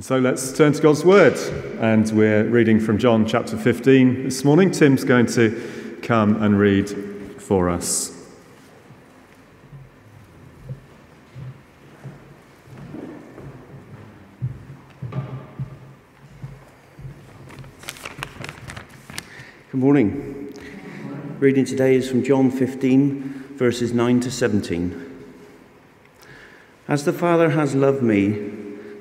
So let's turn to God's Word. And we're reading from John chapter 15 this morning. Tim's going to come and read for us. Good morning. Reading today is from John 15, verses 9 to 17. As the Father has loved me,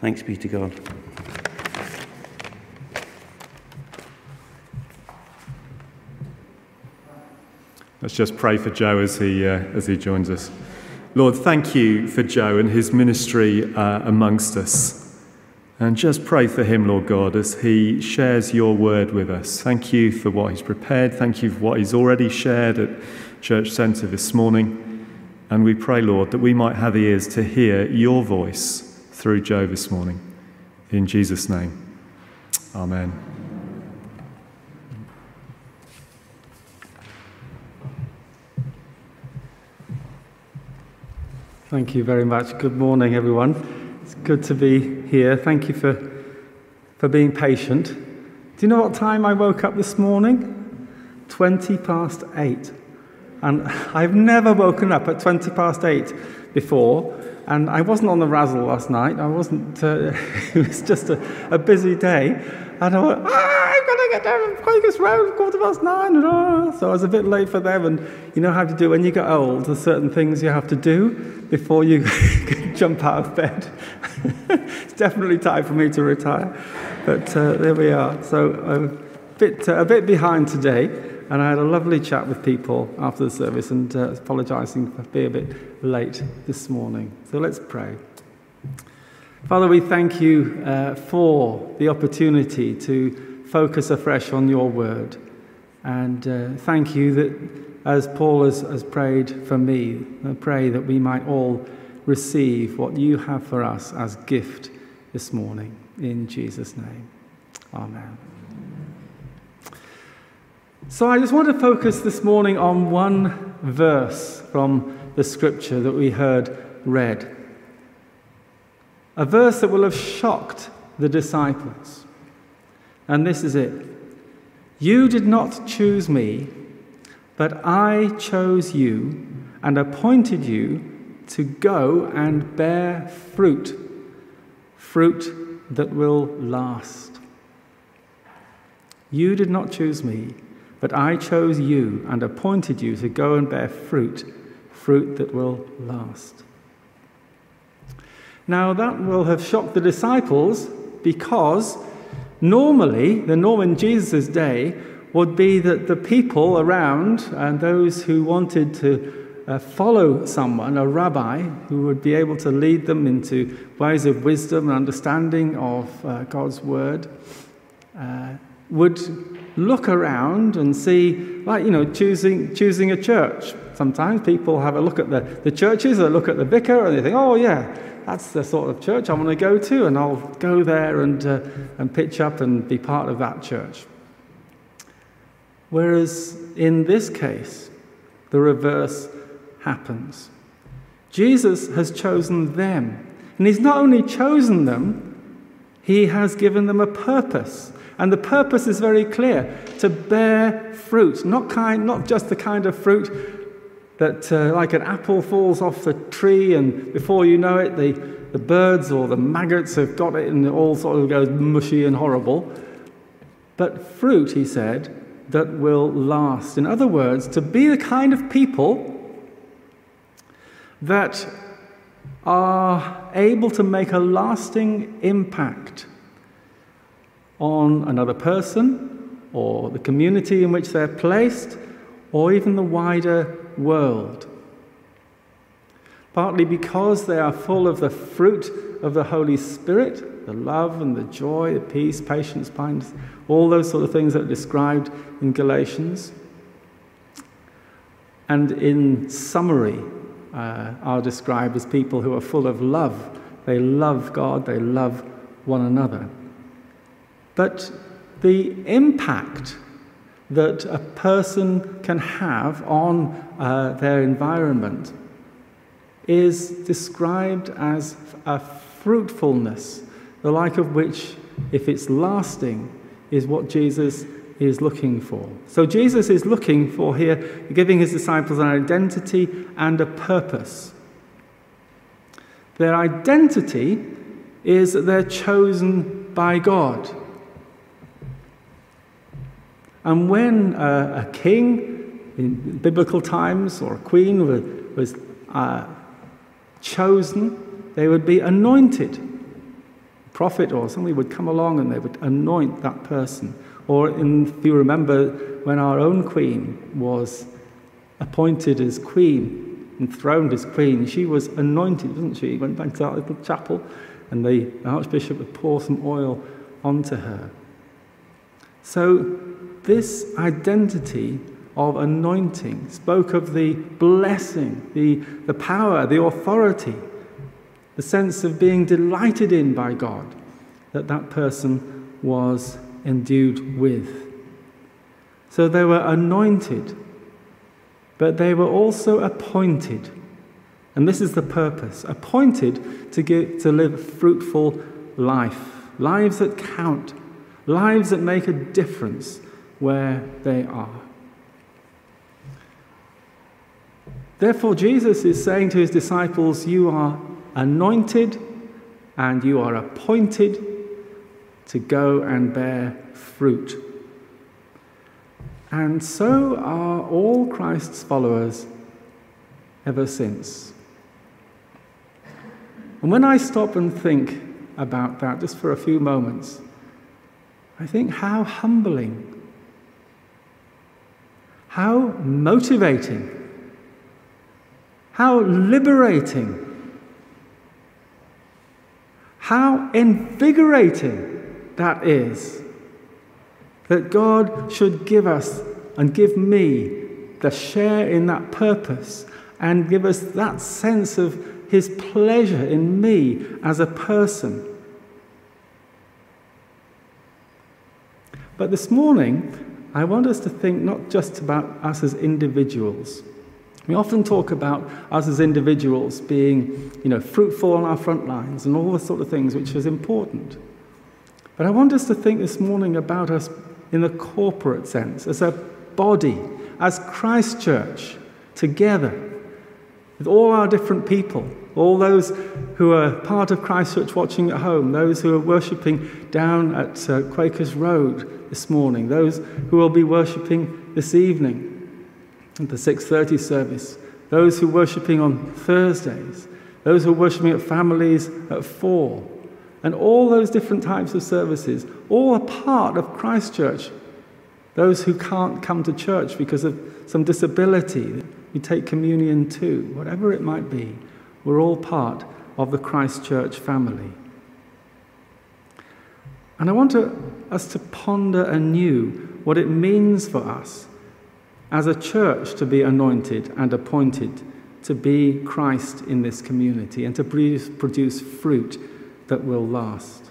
Thanks be to God. Let's just pray for Joe as he, uh, as he joins us. Lord, thank you for Joe and his ministry uh, amongst us. And just pray for him, Lord God, as he shares your word with us. Thank you for what he's prepared. Thank you for what he's already shared at Church Centre this morning. And we pray, Lord, that we might have ears to hear your voice through Joe this morning. In Jesus' name, Amen. Thank you very much. Good morning, everyone. It's good to be here. Thank you for, for being patient. Do you know what time I woke up this morning? 20 past 8. And I've never woken up at 20 past 8 before. And I wasn't on the razzle last night. I wasn't, uh, it was just a, a, busy day. And I went, ah, I've got to get down Quakers Road, quarter past nine. And. So I was a bit late for them. And you know how to do when you get old, there's certain things you have to do before you jump out of bed. it's definitely time for me to retire. But uh, there we are. So I'm a bit, uh, a bit behind today. And I had a lovely chat with people after the service and uh, apologizing for being a bit late this morning. So let's pray. Father, we thank you uh, for the opportunity to focus afresh on your word. And uh, thank you that, as Paul has, has prayed for me, I pray that we might all receive what you have for us as gift this morning. In Jesus' name. Amen. So I just want to focus this morning on one verse from the scripture that we heard read. A verse that will have shocked the disciples. And this is it You did not choose me, but I chose you and appointed you to go and bear fruit, fruit that will last. You did not choose me but I chose you and appointed you to go and bear fruit, fruit that will last. Now, that will have shocked the disciples because normally, the norm in Jesus' day would be that the people around and those who wanted to uh, follow someone, a rabbi, who would be able to lead them into ways of wisdom and understanding of uh, God's word, uh, would look around and see, like, you know, choosing, choosing a church. Sometimes people have a look at the, the churches, they look at the vicar, and they think, oh, yeah, that's the sort of church I want to go to, and I'll go there and, uh, and pitch up and be part of that church. Whereas in this case, the reverse happens. Jesus has chosen them. And he's not only chosen them, he has given them a purpose. And the purpose is very clear to bear fruit, not, kind, not just the kind of fruit that, uh, like an apple, falls off the tree, and before you know it, the, the birds or the maggots have got it and it all sort of goes mushy and horrible. But fruit, he said, that will last. In other words, to be the kind of people that are able to make a lasting impact on another person or the community in which they're placed or even the wider world. Partly because they are full of the fruit of the Holy Spirit, the love and the joy, the peace, patience, kindness, all those sort of things that are described in Galatians. And in summary, uh, are described as people who are full of love. They love God, they love one another. But the impact that a person can have on uh, their environment is described as a fruitfulness, the like of which, if it's lasting, is what Jesus is looking for. So Jesus is looking for here, giving his disciples an identity and a purpose. Their identity is that they're chosen by God. And when a, king in biblical times or a queen was, was uh, chosen, they would be anointed. A prophet or somebody would come along and they would anoint that person. Or in, if you remember when our own queen was appointed as queen, enthroned as queen, she was anointed, wasn't she? Went back to that little chapel and the archbishop would pour some oil onto her. So this identity of anointing spoke of the blessing, the, the power, the authority, the sense of being delighted in by God that that person was endued with. So they were anointed, but they were also appointed. And this is the purpose appointed to, give, to live fruitful life, lives that count, lives that make a difference where they are. Therefore, Jesus is saying to his disciples, You are anointed and you are appointed to go and bear fruit. And so are all Christ's followers ever since. And when I stop and think about that just for a few moments, I think how humbling, how motivating, how liberating, how invigorating that is. That God should give us and give me the share in that purpose and give us that sense of His pleasure in me as a person. But this morning, I want us to think not just about us as individuals. We often talk about us as individuals being, you know, fruitful on our front lines and all the sort of things, which is important. But I want us to think this morning about us in the corporate sense, as a body, as Christ Church, together, with all our different people, all those who are part of Christ Church watching at home, those who are worshipping down at uh, Quakers Road this morning, those who will be worshipping this evening at the 6:30 service, those who are worshipping on Thursdays, those who are worshipping at families at 4 and all those different types of services, all are part of Christ Church. Those who can't come to church because of some disability, we take communion too, whatever it might be, we're all part of the Christ Church family. And I want to, us to ponder anew what it means for us as a church to be anointed and appointed to be Christ in this community and to produce fruit that will last.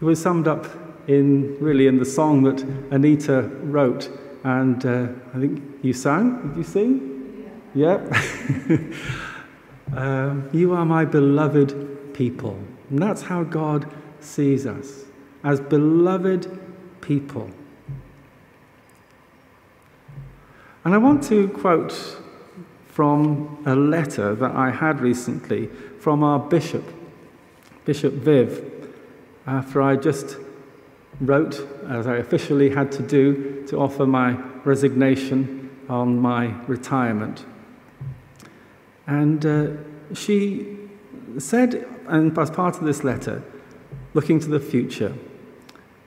It was summed up in really in the song that Anita wrote, and uh, I think you sang. Did you sing? Yeah. yeah. um, you are my beloved people, and that's how God sees us as beloved people. And I want to quote from a letter that I had recently from our bishop, Bishop Viv, after I just wrote, as I officially had to do, to offer my resignation on my retirement. And uh, she said, and as part of this letter, looking to the future,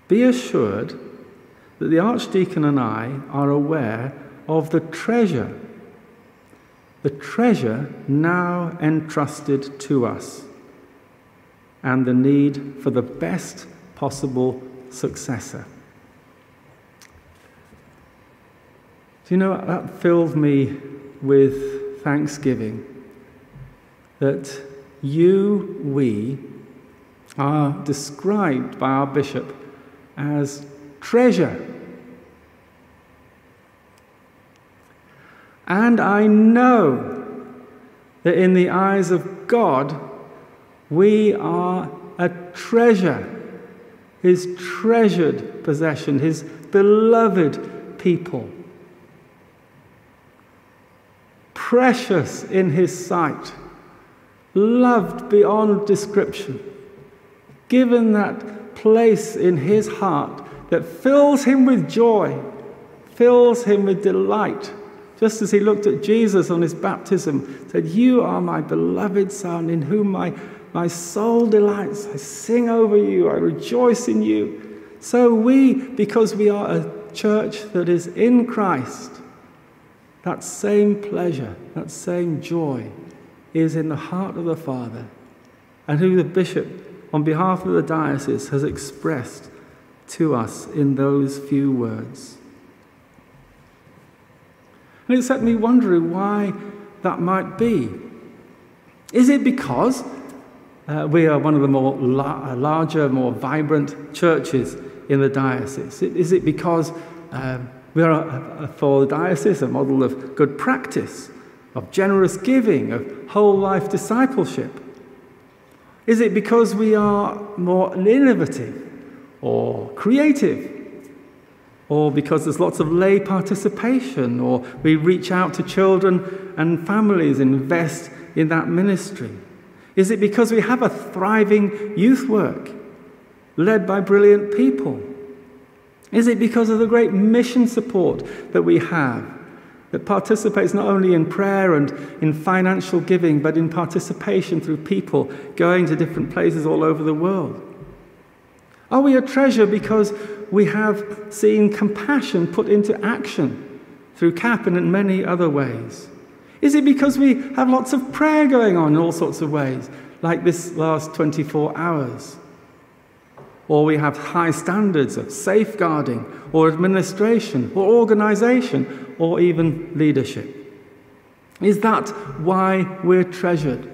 be assured that the Archdeacon and I are aware of the treasure, the treasure now entrusted to us, and the need for the best possible successor. Do you know that filled me with thanksgiving that you, we, are described by our bishop as treasure. And I know that in the eyes of God, we are a treasure, his treasured possession, his beloved people. Precious in his sight, loved beyond description, given that place in his heart that fills him with joy, fills him with delight. Just as he looked at Jesus on his baptism, said, You are my beloved Son, in whom my, my soul delights. I sing over you, I rejoice in you. So we, because we are a church that is in Christ, that same pleasure, that same joy is in the heart of the Father, and who the bishop, on behalf of the diocese, has expressed to us in those few words. And it set me wondering why that might be. Is it because uh, we are one of the more la- larger, more vibrant churches in the diocese? Is it because uh, we are, a, a, for the diocese, a model of good practice, of generous giving, of whole life discipleship? Is it because we are more innovative or creative, or because there's lots of lay participation, or we reach out to children and families, invest in that ministry? Is it because we have a thriving youth work led by brilliant people? Is it because of the great mission support that we have that participates not only in prayer and in financial giving, but in participation through people going to different places all over the world? Are we a treasure because we have seen compassion put into action through CAP and in many other ways? Is it because we have lots of prayer going on in all sorts of ways, like this last 24 hours? Or we have high standards of safeguarding, or administration, or organization, or even leadership? Is that why we're treasured?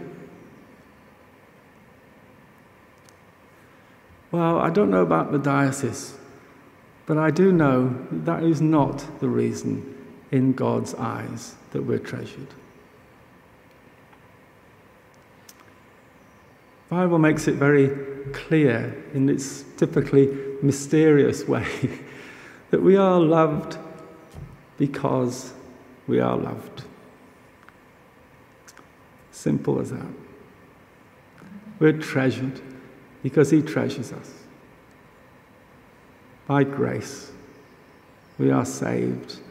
Well, I don't know about the diocese, but I do know that is not the reason in God's eyes that we're treasured. The Bible makes it very clear in its typically mysterious way that we are loved because we are loved. Simple as that. We're treasured because He treasures us. By grace, we are saved,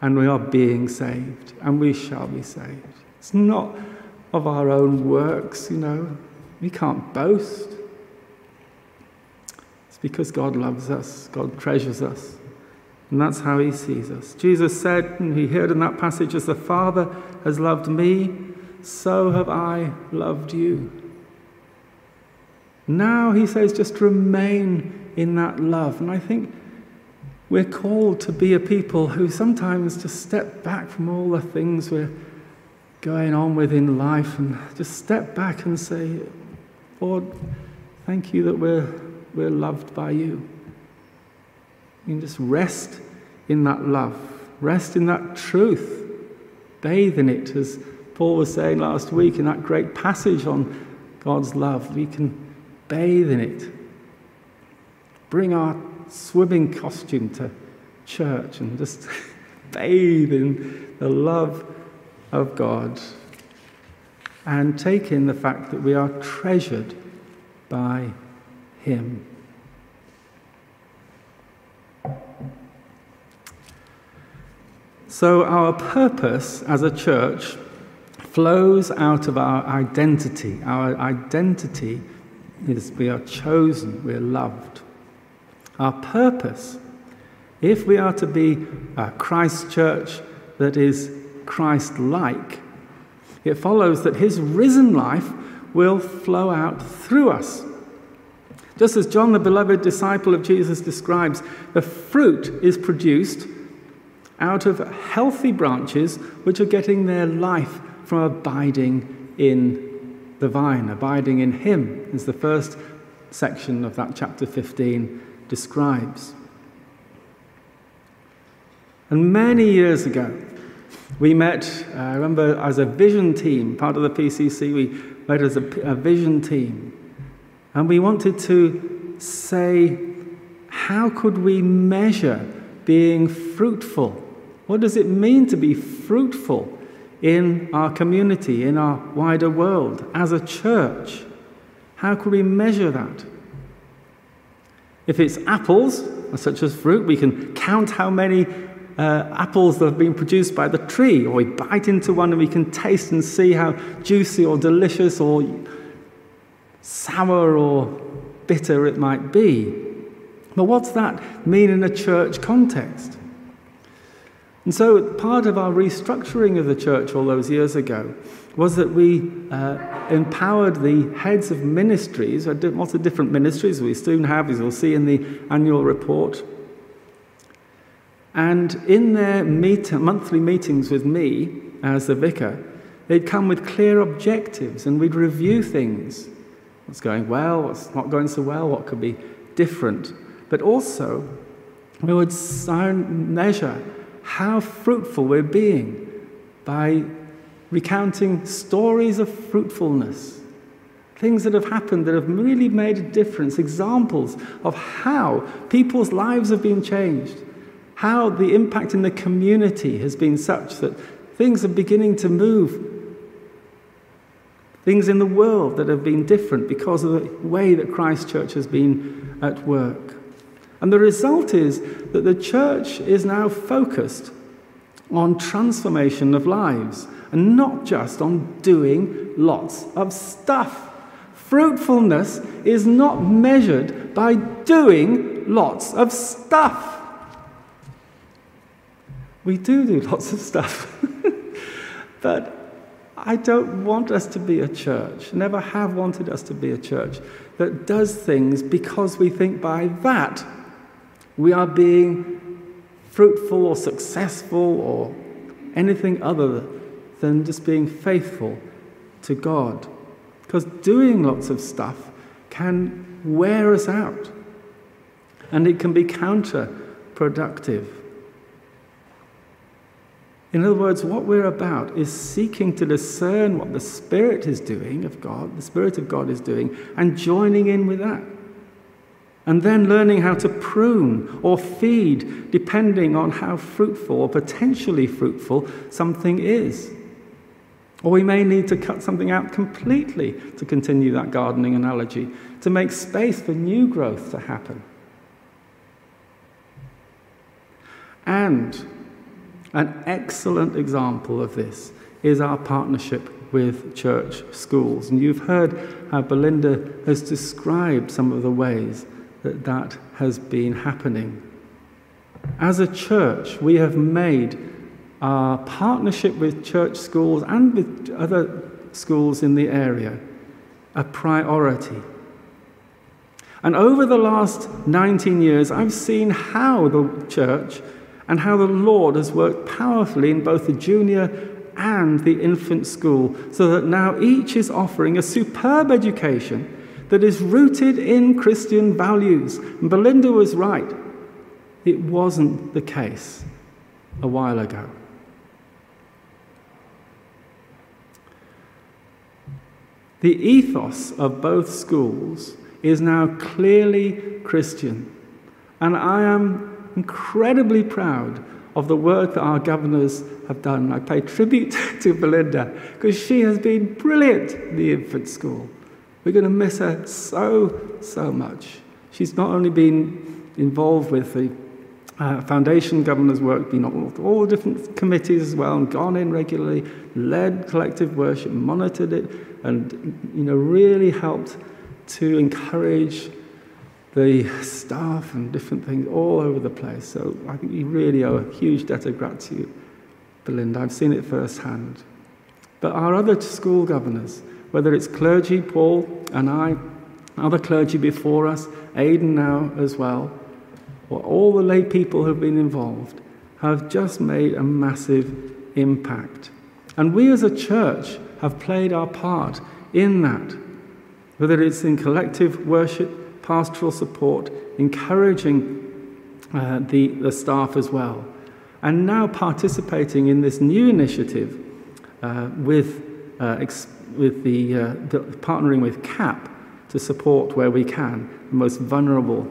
and we are being saved, and we shall be saved. It's not of our own works, you know. We can't boast. It's because God loves us, God treasures us. And that's how he sees us. Jesus said, and he heard in that passage, as the Father has loved me, so have I loved you. Now, he says, just remain in that love. And I think we're called to be a people who sometimes just step back from all the things we're going on with in life and just step back and say, Lord, thank you that we're, we're loved by you. And just rest in that love, rest in that truth, bathe in it, as Paul was saying last week in that great passage on God's love. We can bathe in it. Bring our swimming costume to church and just bathe in the love of God and take in the fact that we are treasured by Him. So, our purpose as a church flows out of our identity. Our identity is we are chosen, we're loved. Our purpose, if we are to be a Christ church that is Christ like, it follows that his risen life will flow out through us. Just as John, the beloved disciple of Jesus, describes, the fruit is produced out of healthy branches which are getting their life from abiding in the vine, abiding in Him, as the first section of that chapter 15 describes. And many years ago, we met, uh, I remember, as a vision team, part of the PCC, we met as a, a vision team. And we wanted to say, how could we measure being fruitful? What does it mean to be fruitful in our community, in our wider world, as a church? How could we measure that? If it's apples, such as fruit, we can count how many uh, apples that have been produced by the tree, or we bite into one and we can taste and see how juicy or delicious or sour or bitter it might be. But what's that mean in a church context? And so, part of our restructuring of the church all those years ago was that we uh, empowered the heads of ministries, lots of different ministries we soon have, as you'll see in the annual report. And in their meet- monthly meetings with me as the vicar, they'd come with clear objectives and we'd review things. What's going well, what's not going so well, what could be different. But also, we would measure how fruitful we're being by recounting stories of fruitfulness, things that have happened that have really made a difference, examples of how people's lives have been changed, how the impact in the community has been such that things are beginning to move. Things in the world that have been different because of the way that Christ Church has been at work. And the result is that the church is now focused on transformation of lives and not just on doing lots of stuff. Fruitfulness is not measured by doing lots of stuff. We do do lots of stuff. but I don't want us to be a church, never have wanted us to be a church that does things because we think by that we are being fruitful or successful or anything other than just being faithful to God. Because doing lots of stuff can wear us out and it can be counterproductive. In other words, what we're about is seeking to discern what the Spirit is doing of God, the Spirit of God is doing, and joining in with that and then learning how to prune or feed depending on how fruitful or potentially fruitful something is. Or we may need to cut something out completely to continue that gardening analogy, to make space for new growth to happen. And an excellent example of this is our partnership with church schools. And you've heard how Belinda has described some of the ways that that has been happening. As a church, we have made our partnership with church schools and with other schools in the area a priority. And over the last 19 years, I've seen how the church and how the Lord has worked powerfully in both the junior and the infant school, so that now each is offering a superb education that is rooted in Christian values. And Belinda was right. It wasn't the case a while ago. The ethos of both schools is now clearly Christian. And I am incredibly proud of the work that our governors have done. I pay tribute to Belinda because she has been brilliant in the infant school. We're going to miss her so, so much. She's not only been involved with the uh, foundation governor's work, been on all the different committees as well, and gone in regularly, led collective worship, monitored it, and you know really helped to encourage the staff and different things all over the place. So I think you really owe a huge debt of gratitude, Belinda. I've seen it firsthand. But our other school governors, whether it's clergy, Paul and I, other clergy before us, Aidan now as well, or all the lay people who've been involved, have just made a massive impact. And we as a church have played our part in that, whether it's in collective worship, pastoral support, encouraging uh, the, the staff as well, and now participating in this new initiative uh, with, uh, ex- with the, uh, the, partnering with CAP to support where we can the most vulnerable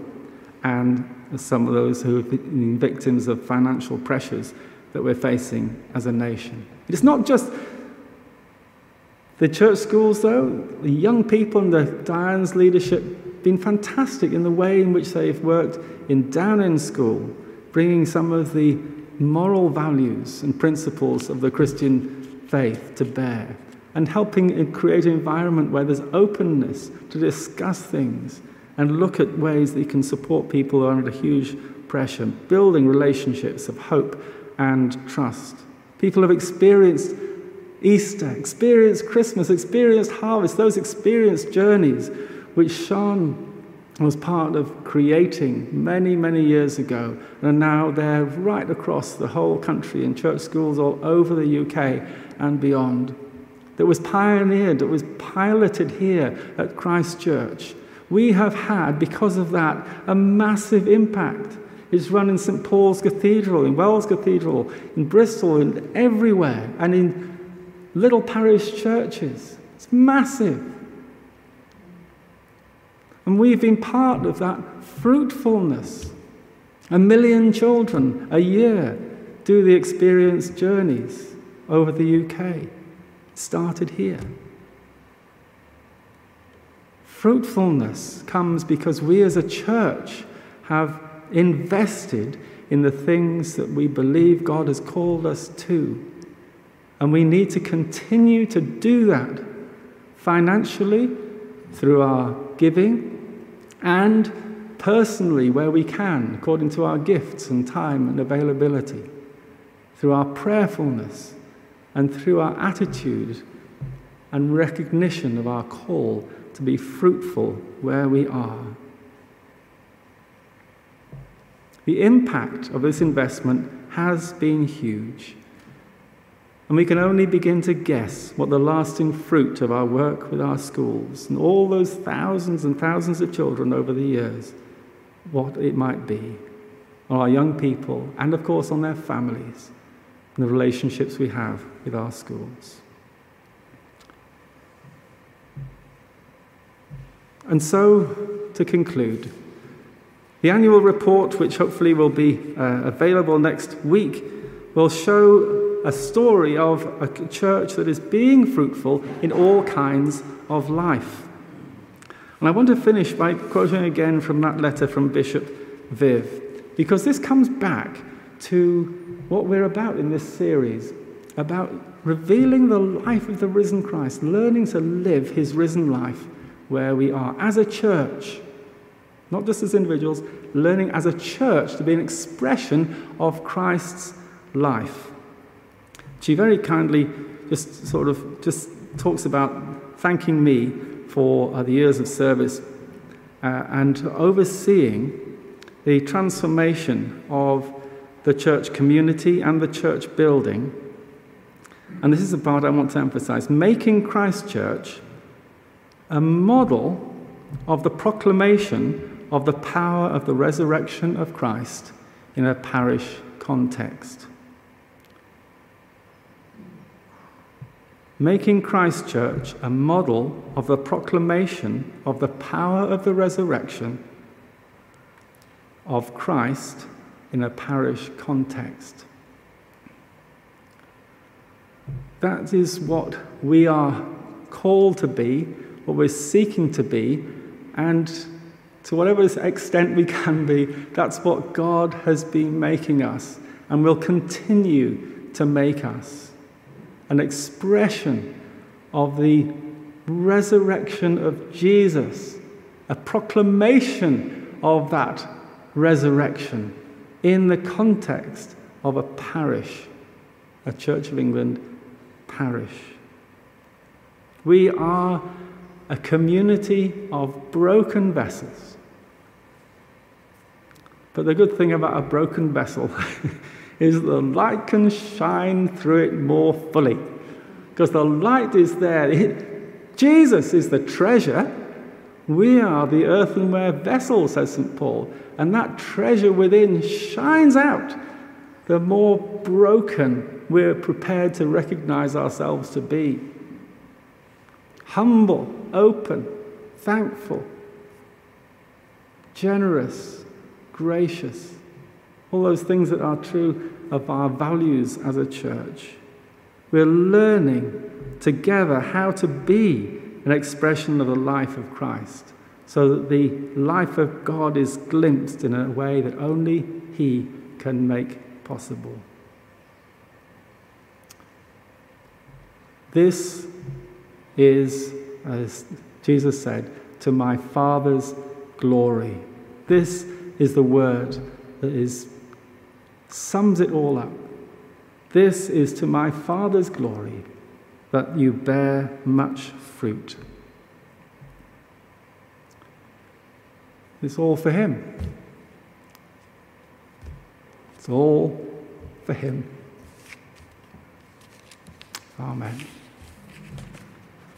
and some of those who have been victims of financial pressures that we're facing as a nation. It's not just the church schools, though, the young people the Diane's leadership have been fantastic in the way in which they've worked in Down School, bringing some of the moral values and principles of the Christian faith to bear and helping create an environment where there's openness to discuss things and look at ways that you can support people who are under huge pressure, building relationships of hope and trust. People have experienced Easter, experienced Christmas, experienced harvest, those experienced journeys which Sean was part of creating many, many years ago. And now they're right across the whole country in church schools all over the UK and beyond that was pioneered, that was piloted here at Christ Church. We have had, because of that, a massive impact. It's run in St. Paul's Cathedral, in Wells Cathedral, in Bristol, and everywhere, and in little parish churches. It's massive. And we've been part of that fruitfulness. A million children a year do the experience journeys over the UK started here. Fruitfulness comes because we as a church have invested in the things that we believe God has called us to. And we need to continue to do that financially through our giving and personally where we can, according to our gifts and time and availability, through our prayerfulness and through our attitude and recognition of our call to be fruitful where we are. The impact of this investment has been huge. And we can only begin to guess what the lasting fruit of our work with our schools and all those thousands and thousands of children over the years, what it might be on our young people and, of course, on their families and the relationships we have with our schools. And so, to conclude, the annual report, which hopefully will be uh, available next week, will show a story of a church that is being fruitful in all kinds of life. And I want to finish by quoting again from that letter from Bishop Viv, because this comes back to what we're about in this series about revealing the life of the risen Christ, learning to live his risen life where we are as a church, not just as individuals, learning as a church to be an expression of Christ's life. She very kindly just sort of just talks about thanking me for uh, the years of service uh, and overseeing the transformation of the church community and the church building. And this is the part I want to emphasize making Christchurch a model of the proclamation of the power of the resurrection of Christ in a parish context. Making Christchurch a model of the proclamation of the power of the resurrection of Christ in a parish context. That is what we are called to be, what we're seeking to be, and to whatever extent we can be, that's what God has been making us and will continue to make us. An expression of the resurrection of Jesus, a proclamation of that resurrection in the context of a parish, a Church of England parish. We are a community of broken vessels. But the good thing about a broken vessel is the light can shine through it more fully. Because the light is there. It, Jesus is the treasure. We are the earthenware vessel, says St. Paul. And that treasure within shines out the more broken we're prepared to recognize ourselves to be. Humble, open, thankful, generous, gracious. All those things that are true of our values as a church. We're learning together how to be an expression of the life of Christ so that the life of God is glimpsed in a way that only He can make possible. This is, as Jesus said, to my Father's glory. This is the word that is, sums it all up. This is to my Father's glory that you bear much fruit. It's all for Him. It's all for Him. Amen.